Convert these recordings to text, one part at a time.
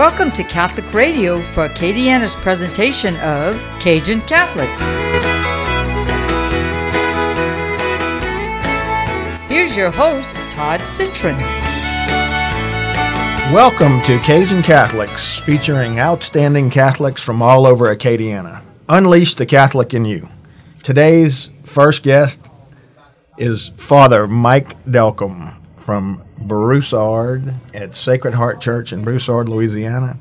Welcome to Catholic Radio for Acadiana's presentation of Cajun Catholics. Here's your host, Todd Citron. Welcome to Cajun Catholics, featuring outstanding Catholics from all over Acadiana. Unleash the Catholic in you. Today's first guest is Father Mike Delcambre from Broussard at Sacred Heart Church in Broussard, Louisiana.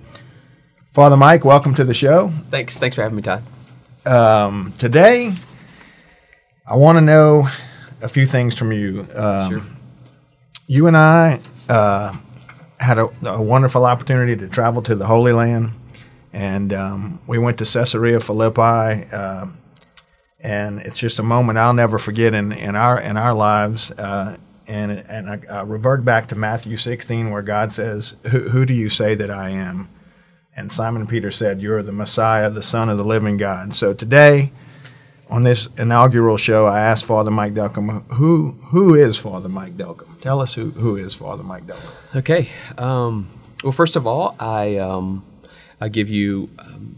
Father Mike, welcome to the show. Thanks. Thanks for having me, Todd. Um, today, I want to know a few things from you. Um, Sure. You and I uh, had a, a wonderful opportunity to travel to the Holy Land, and um, we went to Caesarea Philippi. Uh, and it's just a moment I'll never forget in, in our in our lives. Uh, and and I, I revert back to Matthew 16, where God says, who, "Who do you say that I am?" And Simon Peter said, "You're the Messiah, the Son of the Living God." So today, on this inaugural show, I asked Father Mike Delcambre, "Who who is Father Mike Delcambre? Tell us who, who is Father Mike Delcambre." Okay. Um, well, first of all, I um, I give you um,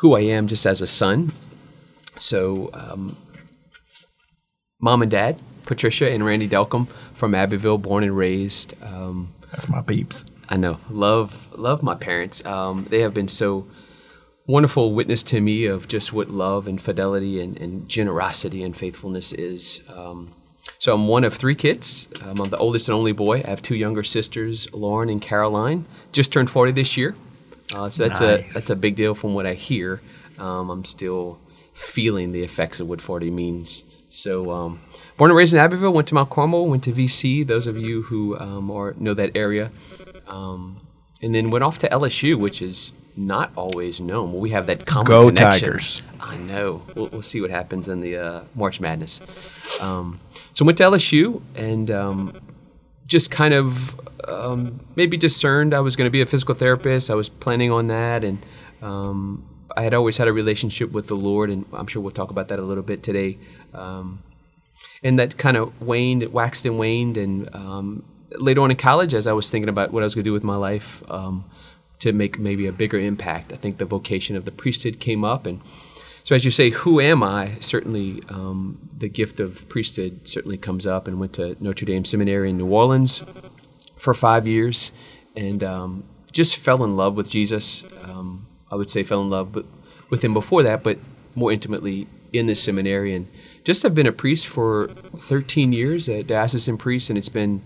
who I am just as a son. So, um, mom and dad, Patricia and Randy Delcambre from Abbeville, born and raised. Um, That's my peeps. I know. Love love my parents. Um, they have been so wonderful witness to me of just what love and fidelity and, and generosity and faithfulness is. Um, so I'm one of three kids. Um, I'm the oldest and only boy. I have two younger sisters, Lauren and Caroline. Just turned 40 this year. Uh, so that's a that's a big deal from what I hear. Um, I'm still feeling the effects of what 40 means. So um, born and raised in Abbeville, went to Mount Carmel, went to VC. Those of you who um, or know that area, um, and then went off to LSU, which is not always known. Well, we have that common Go connection. Tigers. I know. We'll, we'll see what happens in the uh, March Madness. Um, so went to LSU and um, just kind of um, maybe discerned I was going to be a physical therapist. I was planning on that, and um, I had always had a relationship with the Lord, and I'm sure we'll talk about that a little bit today. Um, and that kind of waned, it waxed and waned, and um, later on in college, as I was thinking about what I was going to do with my life um, to make maybe a bigger impact, I think the vocation of the priesthood came up, and so as you say, who am I? Certainly, um, the gift of priesthood certainly comes up, and went to Notre Dame Seminary in New Orleans for five years, and um, just fell in love with Jesus. Um, I would say fell in love with, with him before that, but more intimately in the seminary, and just have been a priest for 13 years, a diocesan priest, and it's been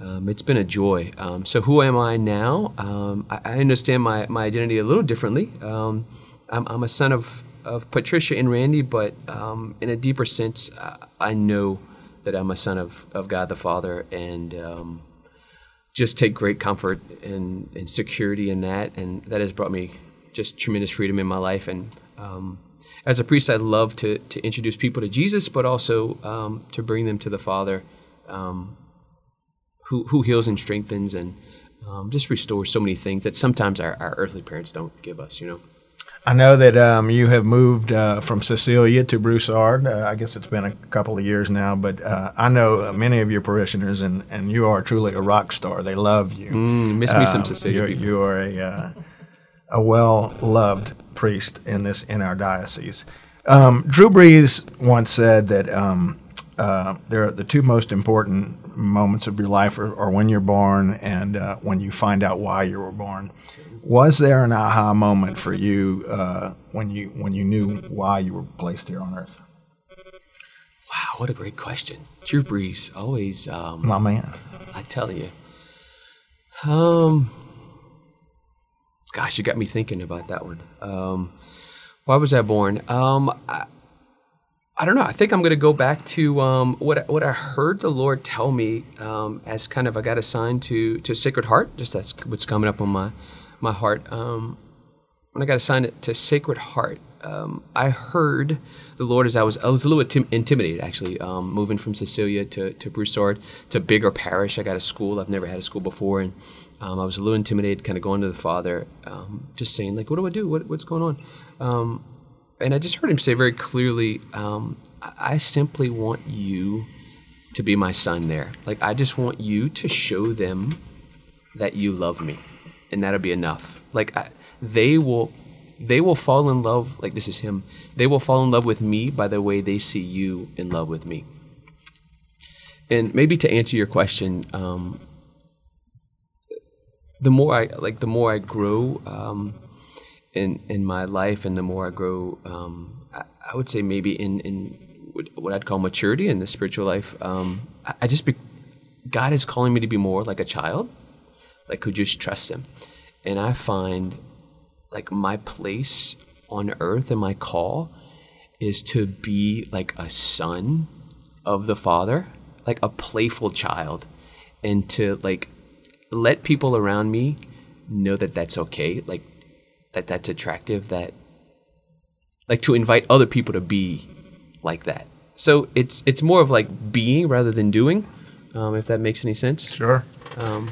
um, it's been a joy. Um, so who am I now? Um, I, I understand my, my identity a little differently. Um, I'm, I'm a son of, of Patricia and Randy, but um, in a deeper sense, I, I know that I'm a son of, of God the Father and um, just take great comfort and, and security in that. And that has brought me just tremendous freedom in my life. And um, as a priest, I love to, to introduce people to Jesus, but also um, to bring them to the Father. Um, who, who heals and strengthens and um, just restores so many things that sometimes our, our earthly parents don't give us, you know. I know that um, you have moved uh, from Cecilia to Broussard. Uh, I guess it's been a couple of years now, but uh, I know uh, many of your parishioners, and, and you are truly a rock star. They love you. Mm, miss me some Uh, Cecilia You are a uh, a well loved priest in this in our diocese. Um, Drew Brees once said that um, uh, there are the two most important moments of your life are, are when you're born and uh, when you find out why you were born. Was there an aha moment for you uh, when you when you knew why you were placed here on Earth? Wow, what a great question. Drew Brees, always, um, My man. I tell you. Um, gosh, you got me thinking about that one. Um, why was I born? Um, I, I don't know. I think I'm going to go back to um, what what I heard the Lord tell me um, as kind of I got assigned to to Sacred Heart. Just that's what's coming up on my my heart. Um, when I got assigned to Sacred Heart, um, I heard the Lord as I was I was a little intim- intimidated actually, moving from Cecilia to to Broussard. A bigger parish. I got a school. I've never had a school before, and um, I was a little intimidated, kind of going to the Father, um, just saying like, "What do I do? What, what's going on?" Um, and I just heard him say very clearly, um, I simply want you to be my son there. Like, I just want you to show them that you love me and that'll be enough. Like I, they will, they will fall in love. Like this is him. They will fall in love with me by the way they see you in love with me. And maybe to answer your question, um, the more I like, the more I grow um, in in my life, and the more I grow, um, I, I, would say maybe in in what I'd call maturity in the spiritual life. Um, I, I, just be, God is calling me to be more like a child, like who just trusts Him, and I find like my place on earth and my call is to be like a son of the Father, like a playful child, and to like let people around me know that that's okay, like that that's attractive, that like to invite other people to be like that. So it's it's more of like being rather than doing, um, if that makes any sense. Sure. Um,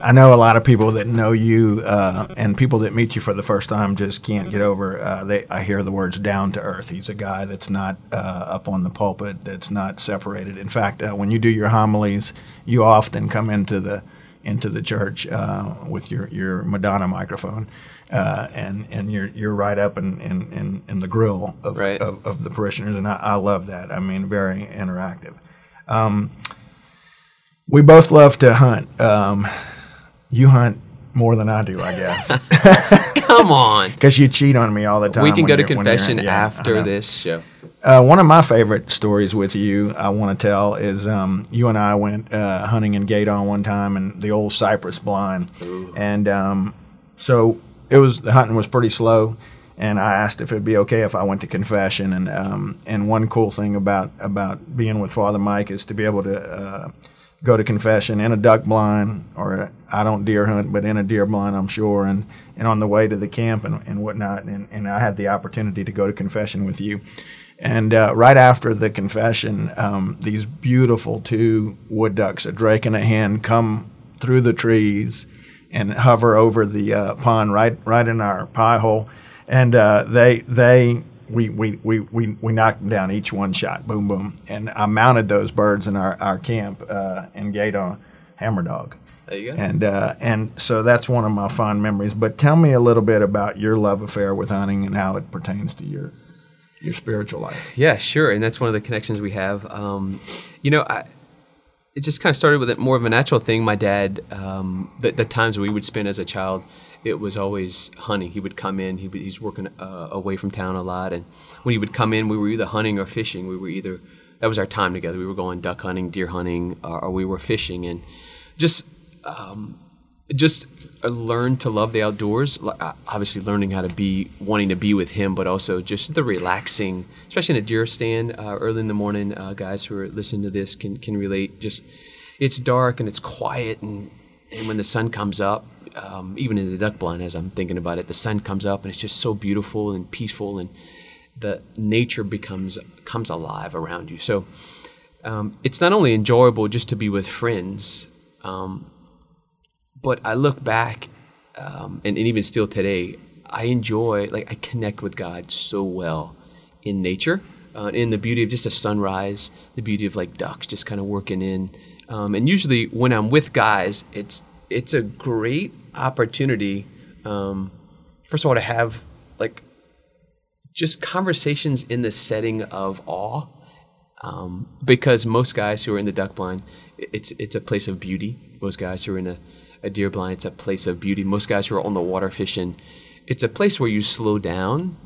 I know a lot of people that know you uh, and people that meet you for the first time just can't get over. Uh, they, I hear the words "down to earth." He's a guy that's not uh, up on the pulpit, that's not separated. In fact, uh, when you do your homilies, you often come into the into the church uh, with your, your Madonna microphone, uh, and and you're you're right up in in, in, in the grill of, right. of, of the parishioners, and I, I, love that. I mean, very interactive. Um, we both love to hunt. Um, you hunt more than I do, I guess. Come on, because you cheat on me all the time. We can go to confession yeah, after this show. Uh, one of my favorite stories with you, I want to tell, is um, you and I went uh, hunting in Gueydan one time, and the old cypress blind, Ooh. and um, so it was the hunting was pretty slow, and I asked if it'd be okay if I went to confession, and um, and one cool thing about about being with Father Mike is to be able to uh, go to confession in a duck blind, or I don't deer hunt, but in a deer blind, I'm sure, and and on the way to the camp and, and whatnot, and, and I had the opportunity to go to confession with you and uh, right after the confession, um, these beautiful two wood ducks, a drake and a hen, come through the trees and hover over the uh, pond right right in our pie hole, and uh, they they we, we, we, we, we knocked them down each one shot, boom boom, and I mounted those birds in our, our camp uh, in Gueydan Hammer Dog. There you go. And uh, and so that's one of my fond memories. But tell me a little bit about your love affair with hunting and how it pertains to your your spiritual life. Yeah, sure, and that's one of the connections we have. Um, you know, I, it just kind of started with it more of a natural thing. My dad, um, the, the, times we would spend as a child, it was always hunting. He would come in. He he's working uh, away from town a lot, and when he would come in, we were either hunting or fishing. We were either that was our time together. We were going duck hunting, deer hunting, or, or we were fishing, and just um, just learn to love the outdoors. Uh, obviously, learning how to be wanting to be with him, but also just the relaxing, especially in a deer stand uh, early in the morning. Uh, guys who are listening to this can can relate. Just it's dark and it's quiet, and and when the sun comes up, um, even in the duck blind, as I'm thinking about it, the sun comes up and it's just so beautiful and peaceful, and the nature becomes comes alive around you. So. Um, it's not only enjoyable just to be with friends, um, but I look back, um, and, and even still today, I enjoy, like, I connect with God so well in nature, uh, in the beauty of just a sunrise, the beauty of like ducks just kind of working in. Um, and usually when I'm with guys, it's it's a great opportunity. Um, first of all, to have like just conversations in the setting of awe, um, because most guys who are in the duck blind, it's it's a place of beauty. Most guys who are in a a deer blind. It's a place of beauty. Most guys who are on the water fishing, it's a place where you slow down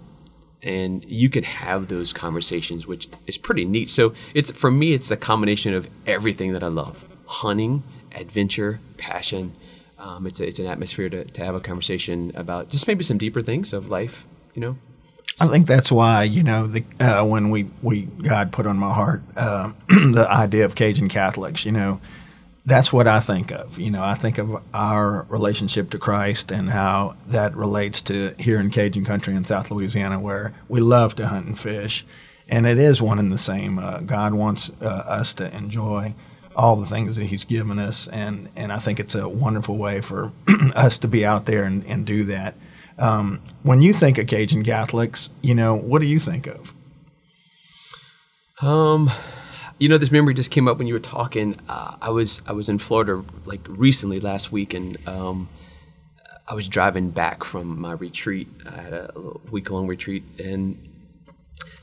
and you can have those conversations, which is pretty neat. So it's for me, it's the combination of everything that I love: hunting, adventure, passion. Um, it's a, it's an atmosphere to, to have a conversation about just maybe some deeper things of life, you know. I think that's why you know the uh, when we we God put on my heart uh, the idea of Cajun Catholics, you know that's what I think of. You know, I think of our relationship to Christ and how that relates to here in Cajun country in South Louisiana, where we love to hunt and fish, and it is one and the same. Uh, God wants uh, us to enjoy all the things that He's given us, and and I think it's a wonderful way for us to be out there and, and do that. Um, when you think of Cajun Catholics, you know, what do you think of? Um you know, this memory just came up when you were talking. Uh, I was I was in Florida like recently last week, and um, I was driving back from my retreat. I had a week long retreat, and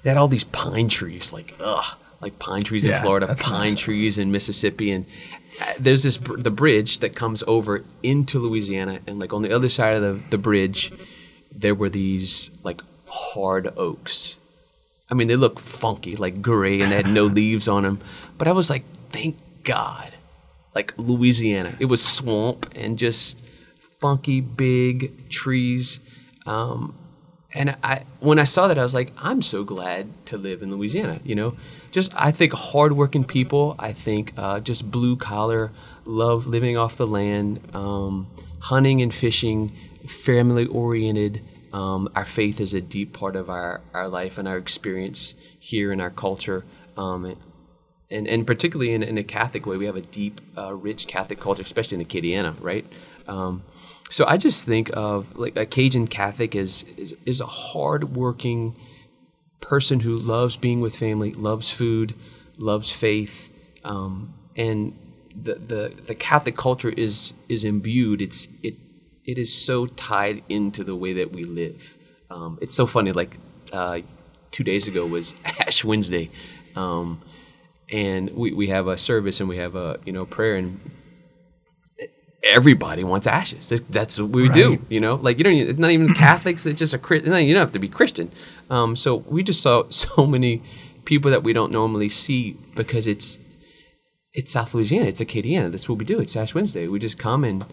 they had all these pine trees, like ugh, like pine trees Yeah, in Florida, pine nice. trees in Mississippi, and uh, there's this br- the bridge that comes over into Louisiana, and like on the other side of the the bridge, there were these like hard oaks. I mean, they look funky, like gray, and they had no leaves on them. But I was like, thank God, like Louisiana. It was swamp and just funky, big trees. Um, and I, when I saw that, I was like, I'm so glad to live in Louisiana. You know, just I think hardworking people. I think uh, just blue collar, love living off the land, um, hunting and fishing, family oriented. Um, our faith is a deep part of our, our life and our experience here in our culture. Um, and, and particularly in, in a Catholic way, we have a deep, uh, rich Catholic culture, especially in Acadiana, right? Um, so I just think of like a Cajun Catholic is is, is a hardworking person who loves being with family, loves food, loves faith, um, and the, the the Catholic culture is is imbued. It's it it is so tied into the way that we live. Um, it's so funny. Like uh, two days ago was Ash Wednesday, um, and we, we have a service and we have a you know prayer and everybody wants ashes. That's, what we do. You know, like you don't. It's not even Catholics. It's just a Christian. You don't have to be Christian. Um, so we just saw so many people that we don't normally see because it's it's South Louisiana. It's Acadiana. That's what we do. It's Ash Wednesday. We just come and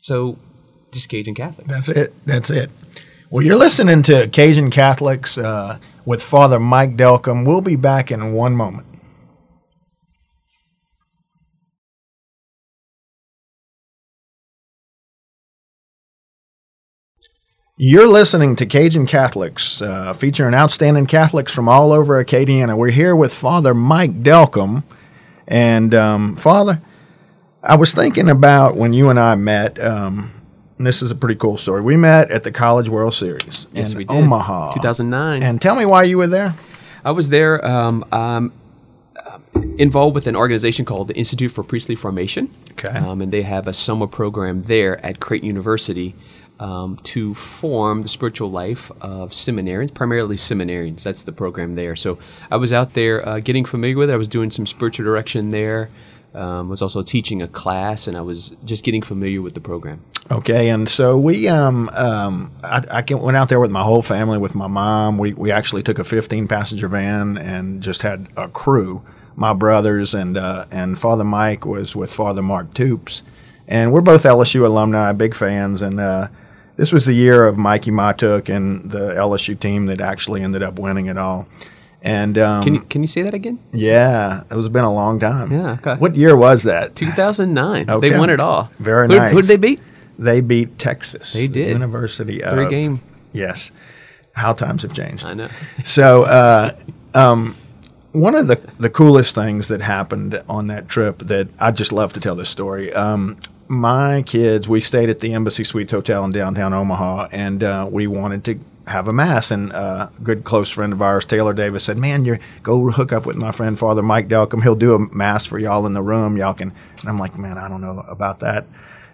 so just Cajun Catholic. That's it. That's it. Well, you're listening to Cajun Catholics uh, with Father Mike Delcambre. We'll be back in one moment. You're listening to Cajun Catholics, uh, featuring outstanding Catholics from all over Acadiana. We're here with Father Mike Delcambre. And, um, Father, I was thinking about when you and I met. Um, and this is a pretty cool story. We met at the College World Series Yes, in. Omaha, 2009. And tell me why you were there. I was there um, um, uh, involved with an organization called the Institute for Priestly Formation. Okay. Um, and they have a summer program there at Creighton University um, to form the spiritual life of seminarians, primarily seminarians. That's the program there. So I was out there uh, getting familiar with it. I was doing some spiritual direction there. Um, was also teaching a class, and I was just getting familiar with the program. Okay, and so we um um I, I went out there with my whole family, with my mom. We we actually took a 15 passenger van and just had a crew. My brothers and uh, and Father Mike was with Father Mark Toups, and we're both LSU alumni, big fans. And uh, this was the year of Mikey Mahtook and the LSU team that actually ended up winning it all. And um, Can you can you say that again? yeah, it was been a long time. Yeah, okay. What year was that? 2009. Okay. They won it all. Very who, nice. Who did they beat? They beat Texas. They did. University of Three game. Yes. How times have changed. I know. So, uh, um, one of the, the coolest things that happened on that trip that I just love to tell this story. Um, my kids, we stayed at the Embassy Suites Hotel in downtown Omaha, and uh, we wanted to have a mass. And uh, a good close friend of ours, Taylor Davis, said, "Man, you go hook up with my friend Father Mike Delcambre. He'll do a mass for y'all in the room. Y'all can." And I'm like, "Man, I don't know about that."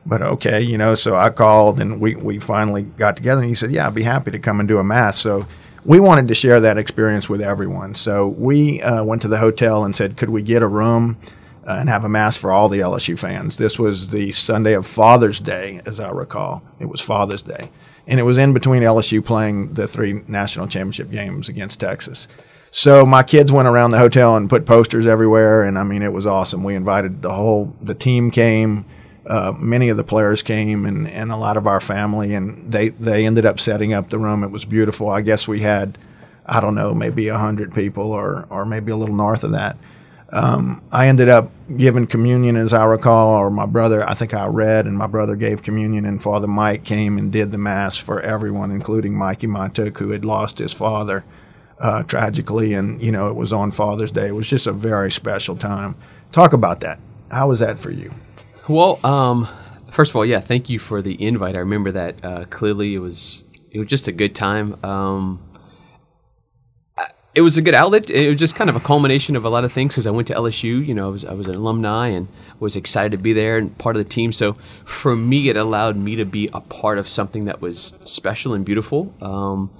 But okay, you know, so I called and we, we finally got together and he said, Yeah, I'd be happy to come and do a mass. So we wanted to share that experience with everyone. So we uh, went to the hotel and said, Could we get a room uh, and have a mass for all the LSU fans? This was the Sunday of Father's Day, as I recall. It was Father's Day. And it was in between LSU playing the three national championship games against Texas. So my kids went around the hotel and put posters everywhere, and I mean it was awesome. We invited the whole the team came, uh, many of the players came, and, and a lot of our family, and they they ended up setting up the room. It was beautiful. I guess we had, I don't know, maybe hundred people, or or maybe a little north of that. Um, I ended up giving communion, as I recall, or my brother. I think I read, and my brother gave communion, and Father Mike came and did the mass for everyone, including Mikey Mahtook, who had lost his father uh, tragically, and you know it was on Father's Day. It was just a very special time. Talk about that. How was that for you? Well, um, first of all, yeah, thank you for the invite. I remember that uh, clearly. It was it was just a good time. Um, it was a good outlet. It was just kind of a culmination of a lot of things because I went to LSU. You know, I was, I was an alumni and was excited to be there and part of the team. So for me, it allowed me to be a part of something that was special and beautiful. Um,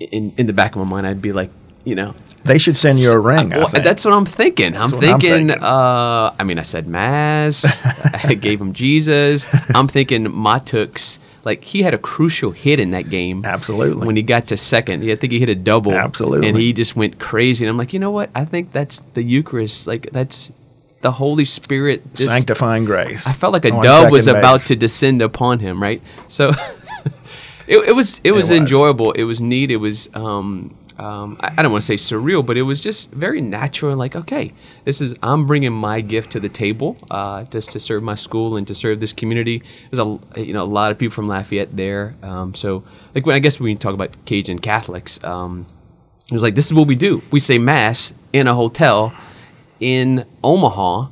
in in the back of my mind, I'd be like, you know, They should send you a ring. I well, think. that's what I'm thinking. I'm what I'm thinking. thinking. Uh, I mean, I said mass. I gave him Jesus. I'm thinking Matux. Like he had a crucial hit in that game. Absolutely. When he got to second, I think he hit a double. Absolutely. And he just went crazy. And I'm like, you know what? I think that's the Eucharist. Like that's the Holy Spirit. just- sanctifying grace. I felt like a dove was second about to descend upon him, right? So it, it was it was was. enjoyable. It was neat. It was um, um, I, I don't want to say surreal, but it was just very natural. Like, okay, this is I'm bringing my gift to the table, uh, just to serve my school and to serve this community. There's a you know a lot of people from Lafayette there. Um, so like when I guess when you talk about Cajun Catholics, um, it was like this is what we do. We say mass in a hotel in Omaha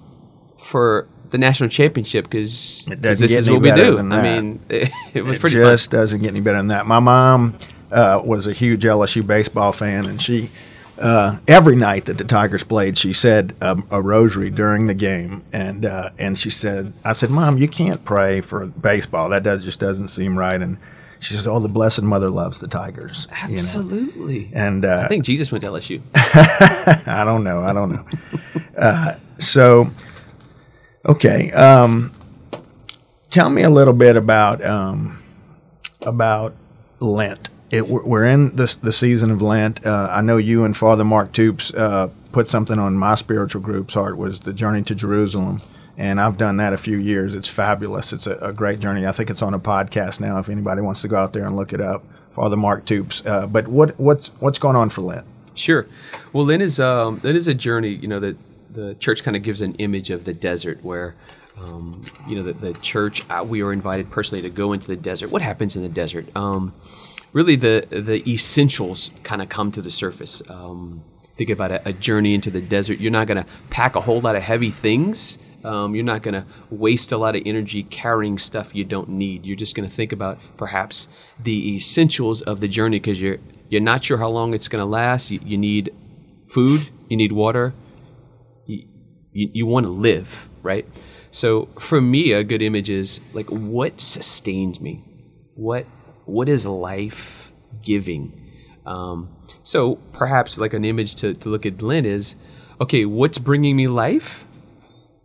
for the national championship because this is what we do. I mean, it, it was it pretty just fun. doesn't get any better than that. My mom uh, was a huge LSU baseball fan, and she uh, every night that the Tigers played, she said um, a rosary during the game, and uh, and she said, I said, Mom, you can't pray for baseball. That does, just doesn't seem right. And she says, Oh, the Blessed Mother loves the Tigers. you know. Absolutely. And uh, I think Jesus went to LSU. I don't know. I don't know. uh, so, okay. Um, tell me a little bit about um, about Lent. It, we're in this the season of Lent. Uh, I know you and Father Mark Toups uh, put something on my spiritual group's heart was the journey to Jerusalem, and I've done that a few years. It's fabulous. It's a, a great journey. I think it's on a podcast now. If anybody wants to go out there and look it up, Father Mark Toups. Uh, but what what's what's going on for Lent? Sure. Well, Lent is um, Lent is a journey. You know that the church kind of gives an image of the desert where. Um, you know, the, the church, uh, we are invited personally to go into the desert. What happens in the desert? Um, really, the the essentials kind of come to the surface. Um, think about a, a journey into the desert. You're not going to pack a whole lot of heavy things. Um, you're not going to waste a lot of energy carrying stuff you don't need. You're just going to think about perhaps the essentials of the journey because you're you're not sure how long it's going to last. You, you need food. You need water. You, you, you want to live, right? So for me, a good image is like what sustains me. What what is life giving? Um, so perhaps like an image to, to look at Lent is, okay, what's bringing me life,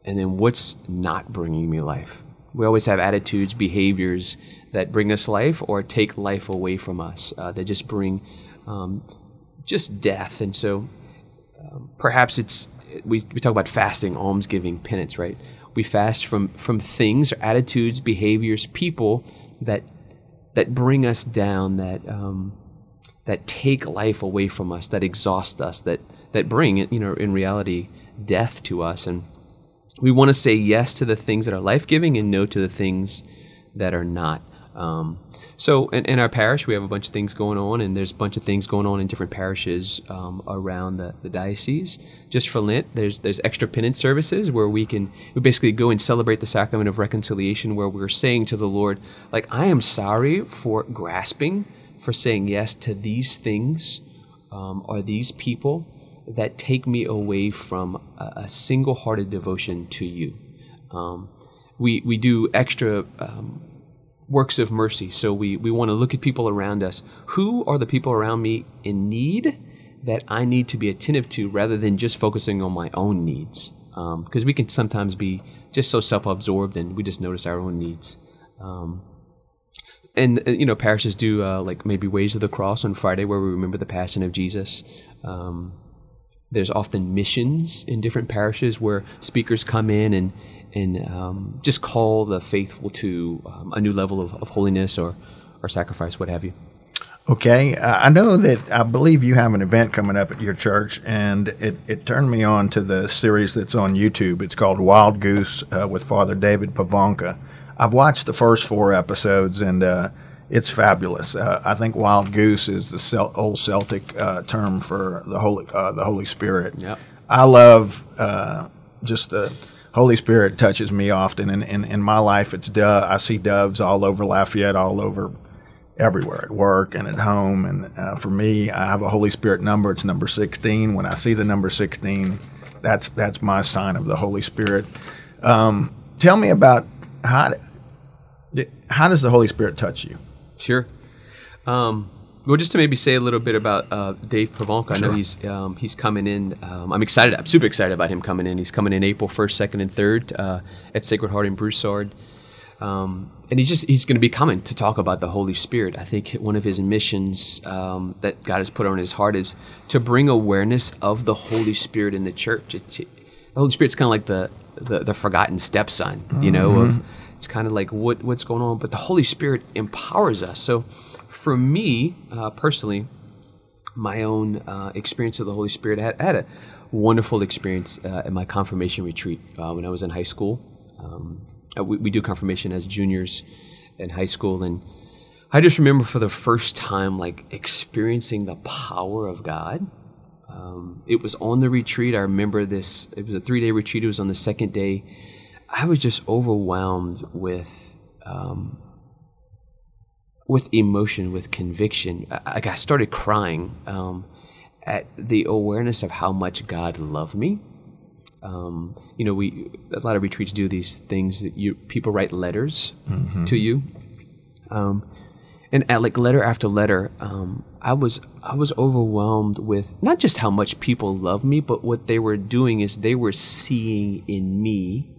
and then what's not bringing me life. We always have attitudes, behaviors that bring us life or take life away from us. Uh, that just bring um, just death, and so um, perhaps it's we, we talk about fasting, almsgiving, penance, right? We fast from from things or attitudes, behaviors, people that that bring us down, that um, that take life away from us, that exhaust us, that that bring you know in reality death to us, and we want to say yes to the things that are life giving and no to the things that are not. Um, so in, in our parish, we have a bunch of things going on, and there's a bunch of things going on in different parishes um, around the, the diocese. Just for Lent, there's there's extra penance services where we can we basically go and celebrate the sacrament of reconciliation, where we're saying to the Lord, like, I am sorry for grasping, for saying yes to these things um, or these people that take me away from a, a single-hearted devotion to you. Um, we we do extra. Um, works of mercy. So we, we want to look at people around us. Who are the people around me in need that I need to be attentive to rather than just focusing on my own needs? Because we can sometimes be just so self absorbed and we just notice our own needs. Um, and, uh, you know, parishes do uh, like maybe Ways of the Cross on Friday where we remember the Passion of Jesus. Um, there's often missions in different parishes where speakers come in and and um, just call the faithful to um, a new level of, of holiness or or sacrifice, what have you. Okay, uh, I know that I believe you have an event coming up at your church, and it, it turned me on to the series that's on YouTube. It's called Wild Goose uh, with Father David Pivonka. I've watched the first four episodes, and uh, it's fabulous. Uh, I think Wild Goose is the Cel- old Celtic uh, term for the Holy uh, the Holy Spirit. Yep. I love uh, just the Holy Spirit touches me often, and in, in my life, it's dove. I see doves all over Lafayette, all over everywhere at work and at home. And uh, for me, I have a Holy Spirit number. It's number 16. When I see the number 16, that's that's my sign of the Holy Spirit. Um, tell me about how how does the Holy Spirit touch you? Sure. Um, well, just to maybe say a little bit about uh, Dave Pivonka. I know he's um, he's coming in. Um, I'm excited. I'm super excited about him coming in. He's coming in April 1st, 2nd, and 3rd uh, at Sacred Heart in Broussard. Um, and he's just he's going to be coming to talk about the Holy Spirit. I think one of his missions um, that God has put on his heart is to bring awareness of the Holy Spirit in the church. It, the Holy Spirit's kind of like the, the, the forgotten stepson, you know. Mm-hmm. Of it's kind of like what what's going on, but the Holy Spirit empowers us. So for me uh, personally, my own uh, experience of the Holy Spirit, I had, I had a wonderful experience uh, at my confirmation retreat uh, when I was in high school. Um, uh, we, we, do confirmation as juniors in high school, and I just remember for the first time, like experiencing the power of God. Um, it was on the retreat. I remember this. It was a three-day retreat. It was on the second day. I was just overwhelmed with um, with emotion, with conviction. I, I started crying um, at the awareness of how much God loved me. Um, you know, we a lot of retreats do these things that you people write letters mm-hmm. to you, um, and at like letter after letter, um, I was I was overwhelmed with not just how much people love me, but what they were doing is they were seeing in me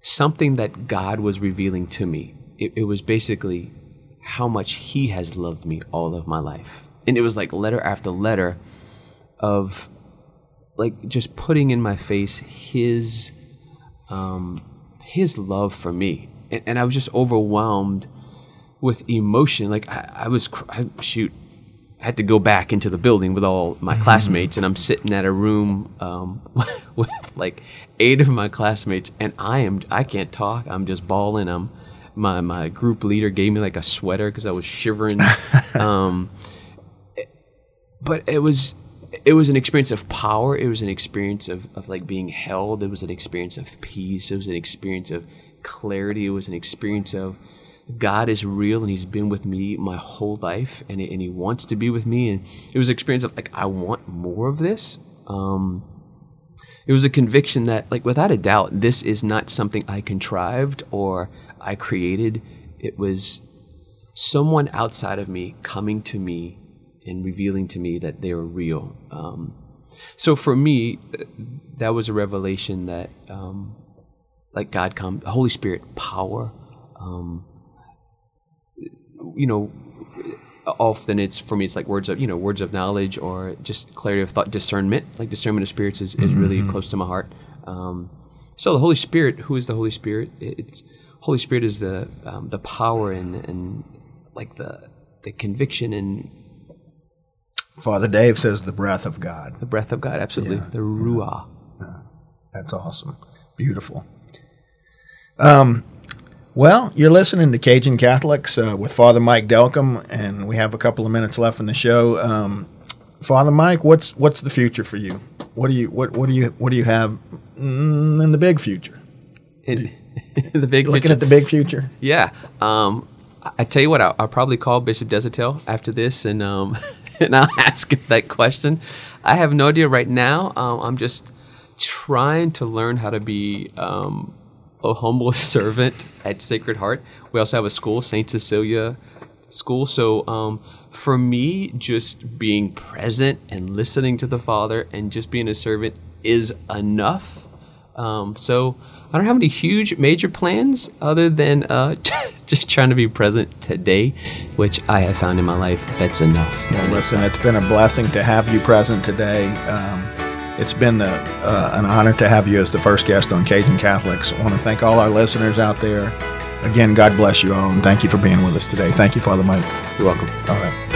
something that God was revealing to me. It, it was basically how much he has loved me all of my life. And it was like letter after letter of like just putting in my face his um, his love for me. And, and I was just overwhelmed with emotion. Like I, I was, I, shoot, I had to go back into the building with all my mm-hmm. classmates, and I'm sitting at a room um, with like eight of my classmates, and I am, I can't talk. I'm just bawling. I'm my my group leader gave me like a sweater because I was shivering. um, but it was it was an experience of power. It was an experience of, of like being held. It was an experience of peace. It was an experience of clarity. It was an experience of God is real and He's been with me my whole life, and, and He wants to be with me. And it was an experience of like I want more of this. Um, it was a conviction that, like, without a doubt, this is not something I contrived or I created. It was someone outside of me coming to me and revealing to me that they were real. Um, so for me, that was a revelation that, um, like God come, Holy Spirit power. Um, you know, often it's for me it's like words of you know words of knowledge or just clarity of thought discernment like discernment of spirits is, is really mm-hmm. close to my heart um, so the holy spirit who is the holy spirit it's Holy Spirit is the um, the power and and like the the conviction and Father Dave says the breath of God. The breath of God, absolutely. Yeah. The ruah. Yeah. That's awesome. Beautiful. Um, well, you're listening to Cajun Catholics uh, with Father Mike Delcambre, and we have a couple of minutes left in the show. Um, Father Mike, what's what's the future for you? What do you what what do you what do you have in the big future? In, the big looking picture. at the big future. Yeah. Um, I tell you what, I'll, I'll, probably call Bishop Deshotel after this, and um, and I'll ask him that question. I have no idea right now. Um, I'm just trying to learn how to be um, a humble servant at Sacred Heart. We also have a school, Saint Cecilia School. So um, for me, just being present and listening to the Father and just being a servant is enough. Um, so I don't have any huge major plans other than uh, just trying to be present today, which I have found in my life that's enough. Well, listen, it's been a blessing to have you present today. Um, it's been the, uh, an honor to have you as the first guest on Cajun Catholics. I want to thank all our listeners out there. Again, God bless you all, and thank you for being with us today. Thank you, Father Mike. You're welcome. All right.